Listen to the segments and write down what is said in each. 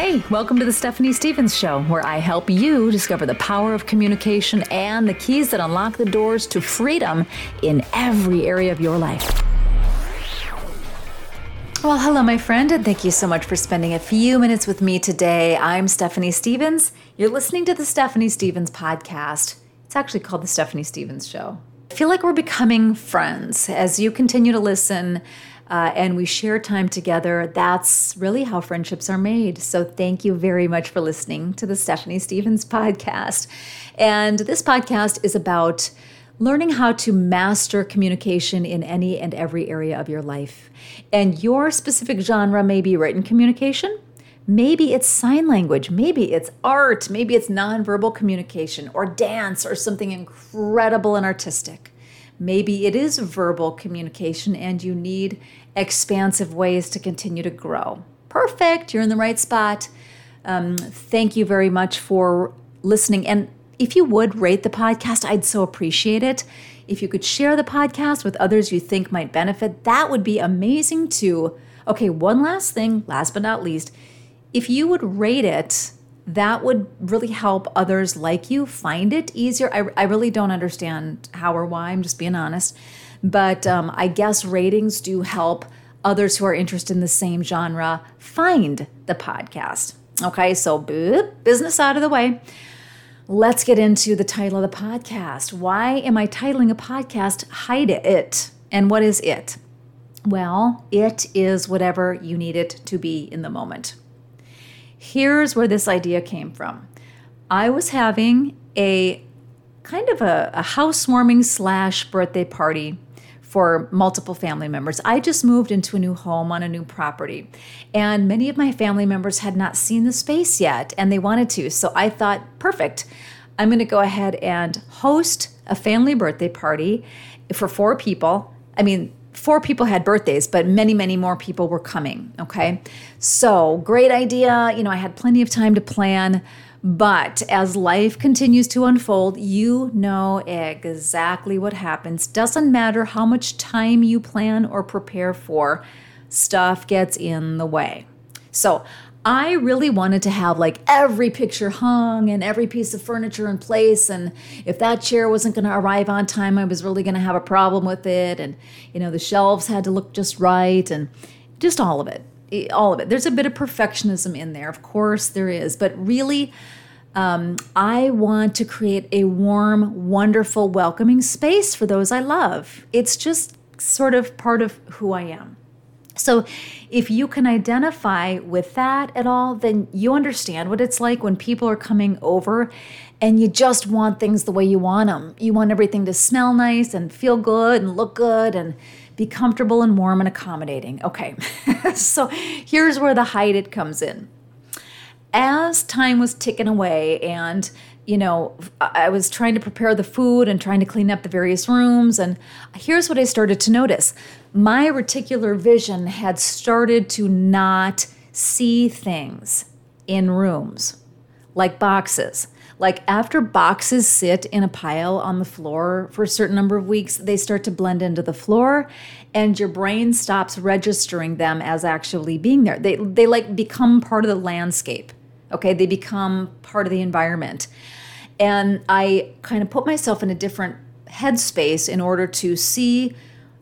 Hey, welcome to the Stephanie Stevens Show, where I help you discover the power of communication and the keys that unlock the doors to freedom in every area of your life. Well, hello, my friend, and thank you so much for spending a few minutes with me today. I'm Stephanie Stevens. You're listening to the Stephanie Stevens podcast. It's actually called the Stephanie Stevens Show. I feel like we're becoming friends as you continue to listen uh, and we share time together. That's really how friendships are made. So, thank you very much for listening to the Stephanie Stevens podcast. And this podcast is about learning how to master communication in any and every area of your life. And your specific genre may be written communication. Maybe it's sign language, maybe it's art, maybe it's nonverbal communication or dance or something incredible and artistic. Maybe it is verbal communication and you need expansive ways to continue to grow. Perfect, you're in the right spot. Um, thank you very much for listening. And if you would rate the podcast, I'd so appreciate it. If you could share the podcast with others you think might benefit, that would be amazing too. Okay, one last thing, last but not least. If you would rate it, that would really help others like you find it easier. I, I really don't understand how or why, I'm just being honest. But um, I guess ratings do help others who are interested in the same genre find the podcast. Okay, so business out of the way. Let's get into the title of the podcast. Why am I titling a podcast Hide It? And what is it? Well, it is whatever you need it to be in the moment. Here's where this idea came from. I was having a kind of a, a housewarming slash birthday party for multiple family members. I just moved into a new home on a new property, and many of my family members had not seen the space yet and they wanted to. So I thought, perfect, I'm going to go ahead and host a family birthday party for four people. I mean, four people had birthdays, but many, many more people were coming. Okay. So great idea. You know, I had plenty of time to plan. But as life continues to unfold, you know exactly what happens. Doesn't matter how much time you plan or prepare for, stuff gets in the way. So I really wanted to have like every picture hung and every piece of furniture in place. And if that chair wasn't going to arrive on time, I was really going to have a problem with it. And, you know, the shelves had to look just right and just all of it. All of it. There's a bit of perfectionism in there. Of course, there is. But really, um, I want to create a warm, wonderful, welcoming space for those I love. It's just sort of part of who I am. So, if you can identify with that at all, then you understand what it's like when people are coming over and you just want things the way you want them. You want everything to smell nice and feel good and look good and be comfortable and warm and accommodating. Okay, so here's where the hide it comes in. As time was ticking away and you know, I was trying to prepare the food and trying to clean up the various rooms. And here's what I started to notice my reticular vision had started to not see things in rooms like boxes. Like after boxes sit in a pile on the floor for a certain number of weeks, they start to blend into the floor and your brain stops registering them as actually being there. They they like become part of the landscape. Okay? They become part of the environment. And I kind of put myself in a different headspace in order to see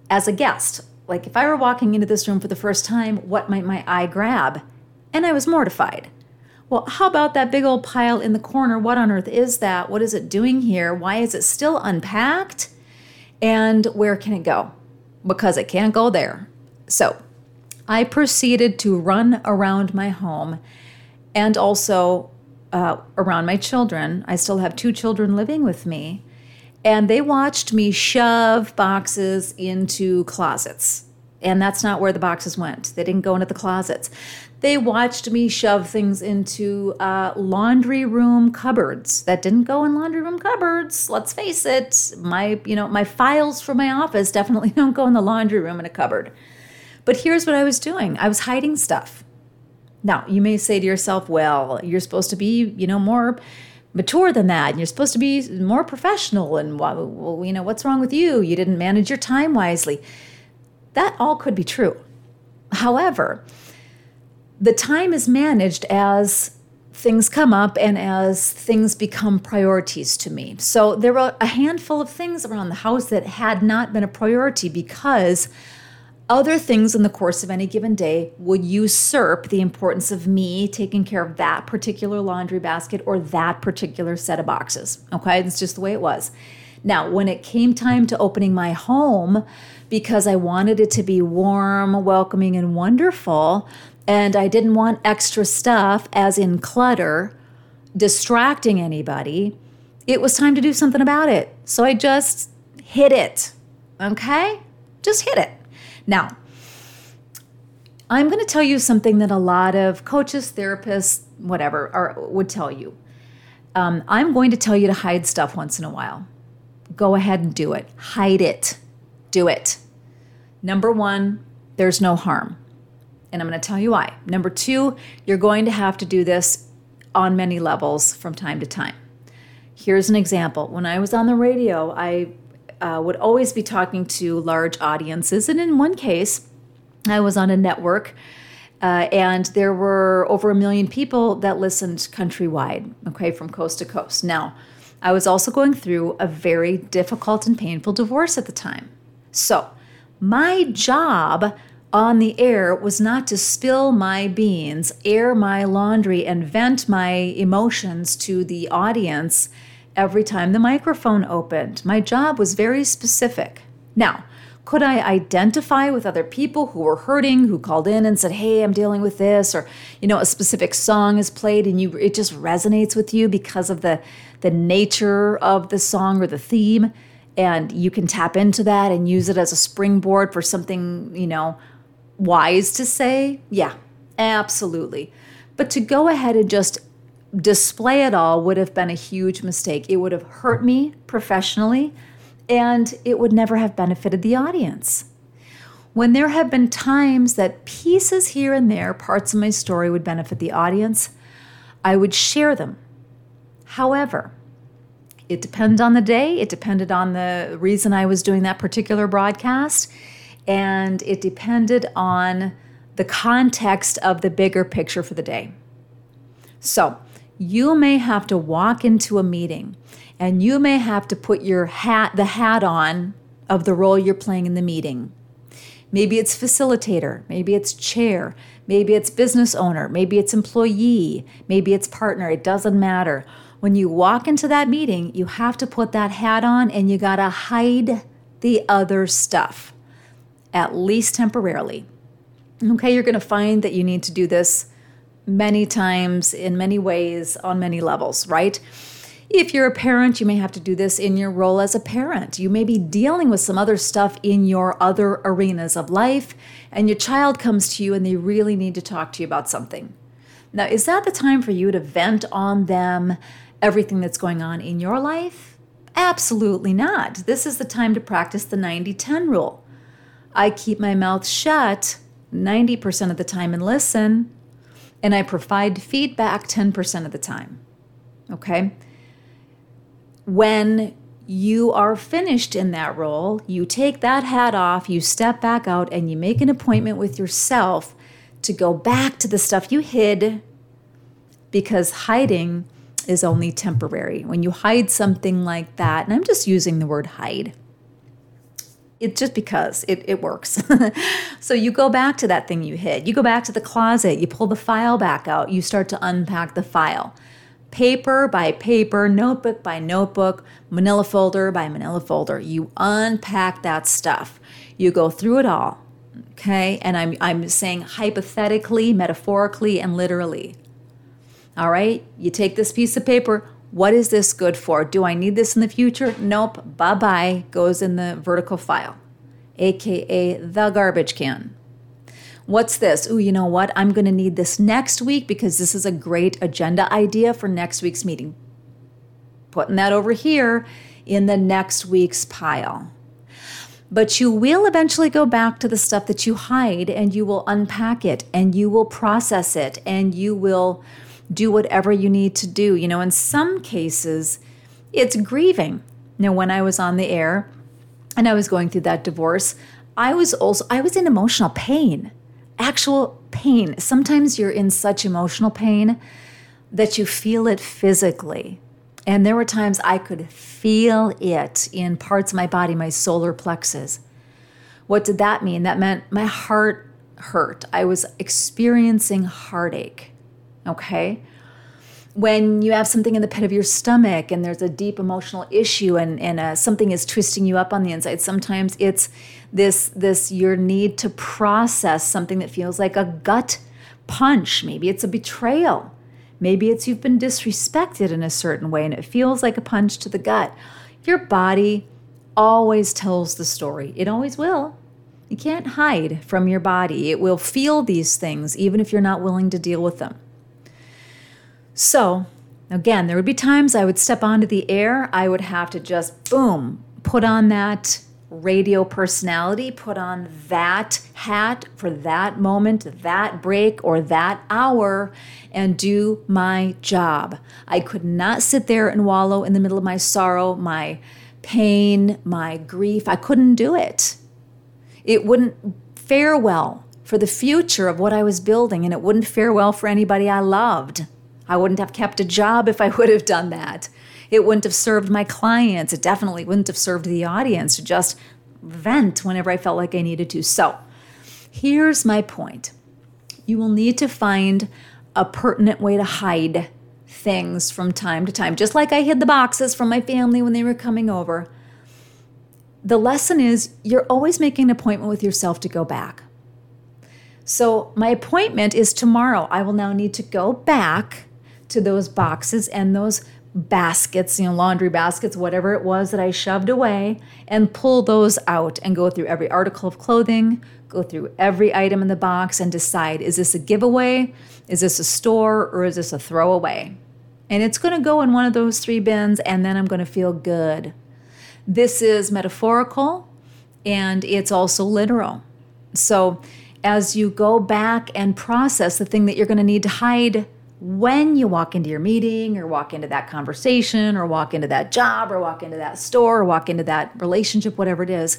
as a guest. Like if I were walking into this room for the first time, what might my eye grab? And I was mortified. Well, how about that big old pile in the corner? What on earth is that? What is it doing here? Why is it still unpacked? And where can it go? Because it can't go there. So I proceeded to run around my home and also uh, around my children. I still have two children living with me. And they watched me shove boxes into closets. And that's not where the boxes went. They didn't go into the closets. They watched me shove things into uh, laundry room cupboards that didn't go in laundry room cupboards. Let's face it, my you know my files from my office definitely don't go in the laundry room in a cupboard. But here's what I was doing: I was hiding stuff. Now, you may say to yourself, well, you're supposed to be, you know, more mature than that and you're supposed to be more professional and well, you know, what's wrong with you? You didn't manage your time wisely. That all could be true. However, the time is managed as things come up and as things become priorities to me. So there were a handful of things around the house that had not been a priority because other things in the course of any given day would usurp the importance of me taking care of that particular laundry basket or that particular set of boxes. Okay, it's just the way it was. Now, when it came time to opening my home, because I wanted it to be warm, welcoming, and wonderful, and I didn't want extra stuff, as in clutter, distracting anybody, it was time to do something about it. So I just hit it. Okay? Just hit it. Now, I'm going to tell you something that a lot of coaches, therapists, whatever, are, would tell you. Um, I'm going to tell you to hide stuff once in a while. Go ahead and do it. Hide it. Do it. Number one, there's no harm. And I'm going to tell you why. Number two, you're going to have to do this on many levels from time to time. Here's an example. When I was on the radio, I uh, would always be talking to large audiences. And in one case, I was on a network uh, and there were over a million people that listened countrywide, okay, from coast to coast. Now, I was also going through a very difficult and painful divorce at the time. So, my job on the air was not to spill my beans, air my laundry, and vent my emotions to the audience every time the microphone opened. My job was very specific. Now, could I identify with other people who were hurting, who called in and said, "Hey, I'm dealing with this," or you know, a specific song is played and you it just resonates with you because of the the nature of the song or the theme, and you can tap into that and use it as a springboard for something you know wise to say? Yeah, absolutely. But to go ahead and just display it all would have been a huge mistake. It would have hurt me professionally and it would never have benefited the audience. When there have been times that pieces here and there, parts of my story would benefit the audience, I would share them. However, it depended on the day, it depended on the reason I was doing that particular broadcast, and it depended on the context of the bigger picture for the day. So, you may have to walk into a meeting and you may have to put your hat the hat on of the role you're playing in the meeting. Maybe it's facilitator, maybe it's chair, maybe it's business owner, maybe it's employee, maybe it's partner, it doesn't matter. When you walk into that meeting, you have to put that hat on and you got to hide the other stuff, at least temporarily. Okay, you're going to find that you need to do this many times in many ways on many levels, right? If you're a parent, you may have to do this in your role as a parent. You may be dealing with some other stuff in your other arenas of life, and your child comes to you and they really need to talk to you about something. Now, is that the time for you to vent on them everything that's going on in your life? Absolutely not. This is the time to practice the 90 10 rule. I keep my mouth shut 90% of the time and listen, and I provide feedback 10% of the time. Okay? When you are finished in that role, you take that hat off, you step back out, and you make an appointment with yourself to go back to the stuff you hid because hiding is only temporary. When you hide something like that, and I'm just using the word hide, it just because it, it works. so you go back to that thing you hid. You go back to the closet, you pull the file back out, you start to unpack the file. Paper by paper, notebook by notebook, manila folder by manila folder. You unpack that stuff. You go through it all. Okay? And I'm I'm saying hypothetically, metaphorically, and literally. All right? You take this piece of paper, what is this good for? Do I need this in the future? Nope. Bye bye. Goes in the vertical file, aka the garbage can. What's this? Oh, you know what? I'm going to need this next week because this is a great agenda idea for next week's meeting. Putting that over here in the next week's pile. But you will eventually go back to the stuff that you hide and you will unpack it and you will process it and you will do whatever you need to do. You know, in some cases, it's grieving. Now, when I was on the air and I was going through that divorce, I was also I was in emotional pain. actual pain. Sometimes you're in such emotional pain that you feel it physically. And there were times I could feel it in parts of my body, my solar plexus. What did that mean? That meant my heart hurt. I was experiencing heartache. Okay? When you have something in the pit of your stomach and there's a deep emotional issue and, and uh, something is twisting you up on the inside, sometimes it's this, this your need to process something that feels like a gut punch. Maybe it's a betrayal. Maybe it's you've been disrespected in a certain way and it feels like a punch to the gut. Your body always tells the story, it always will. You can't hide from your body. It will feel these things even if you're not willing to deal with them. So, again, there would be times I would step onto the air, I would have to just boom, put on that radio personality, put on that hat for that moment, that break, or that hour, and do my job. I could not sit there and wallow in the middle of my sorrow, my pain, my grief. I couldn't do it. It wouldn't fare well for the future of what I was building, and it wouldn't fare well for anybody I loved. I wouldn't have kept a job if I would have done that. It wouldn't have served my clients. It definitely wouldn't have served the audience to just vent whenever I felt like I needed to. So, here's my point you will need to find a pertinent way to hide things from time to time, just like I hid the boxes from my family when they were coming over. The lesson is you're always making an appointment with yourself to go back. So, my appointment is tomorrow. I will now need to go back to those boxes and those baskets, you know, laundry baskets, whatever it was that I shoved away, and pull those out and go through every article of clothing, go through every item in the box and decide is this a giveaway, is this a store, or is this a throwaway? And it's going to go in one of those three bins, and then I'm going to feel good. This is metaphorical and it's also literal. So, as you go back and process the thing that you're going to need to hide when you walk into your meeting or walk into that conversation or walk into that job or walk into that store or walk into that relationship, whatever it is,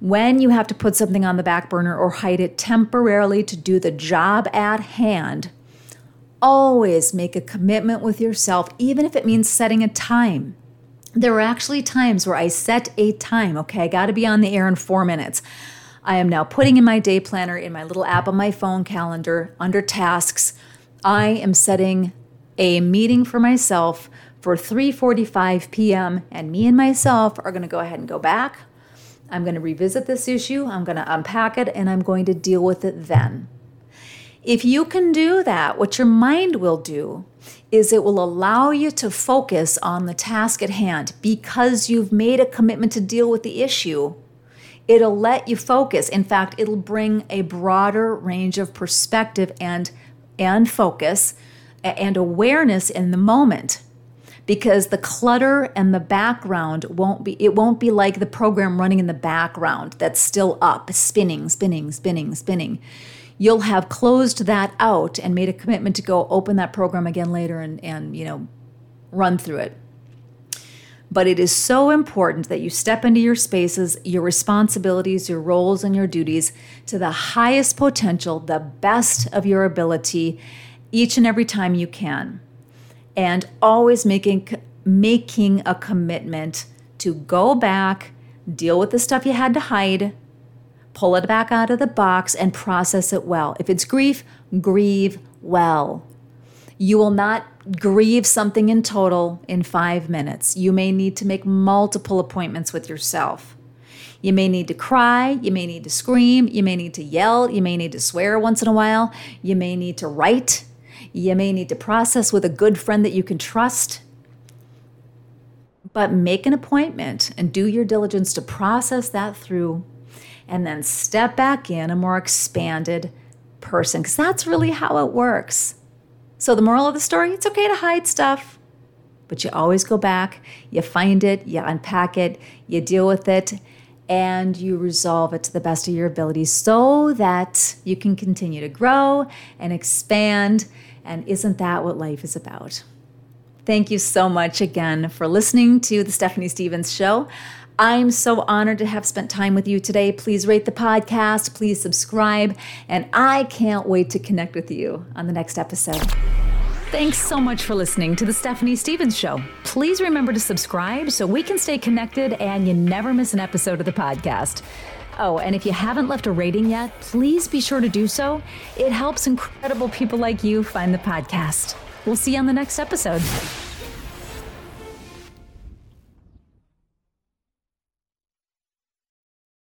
when you have to put something on the back burner or hide it temporarily to do the job at hand, always make a commitment with yourself, even if it means setting a time. There were actually times where I set a time, okay, I got to be on the air in four minutes. I am now putting in my day planner in my little app on my phone calendar under tasks I am setting a meeting for myself for 3:45 p.m. and me and myself are going to go ahead and go back. I'm going to revisit this issue, I'm going to unpack it and I'm going to deal with it then. If you can do that, what your mind will do is it will allow you to focus on the task at hand because you've made a commitment to deal with the issue. It'll let you focus. In fact, it'll bring a broader range of perspective and and focus and awareness in the moment. Because the clutter and the background won't be it won't be like the program running in the background that's still up spinning spinning spinning spinning. You'll have closed that out and made a commitment to go open that program again later and and you know run through it but it is so important that you step into your spaces, your responsibilities, your roles, and your duties to the highest potential, the best of your ability, each and every time you can. And always making, making a commitment to go back, deal with the stuff you had to hide, pull it back out of the box, and process it well. If it's grief, grieve well. You will not grieve something in total in five minutes. You may need to make multiple appointments with yourself. You may need to cry, you may need to scream, you may need to yell, you may need to swear once in a while, you may need to write, you may need to process with a good friend that you can trust. But make an appointment and do your diligence to process that through and then step back in a more expanded person because that's really how it works. So, the moral of the story it's okay to hide stuff, but you always go back, you find it, you unpack it, you deal with it, and you resolve it to the best of your ability so that you can continue to grow and expand. And isn't that what life is about? Thank you so much again for listening to the Stephanie Stevens Show. I'm so honored to have spent time with you today. Please rate the podcast, please subscribe, and I can't wait to connect with you on the next episode. Thanks so much for listening to The Stephanie Stevens Show. Please remember to subscribe so we can stay connected and you never miss an episode of the podcast. Oh, and if you haven't left a rating yet, please be sure to do so. It helps incredible people like you find the podcast. We'll see you on the next episode.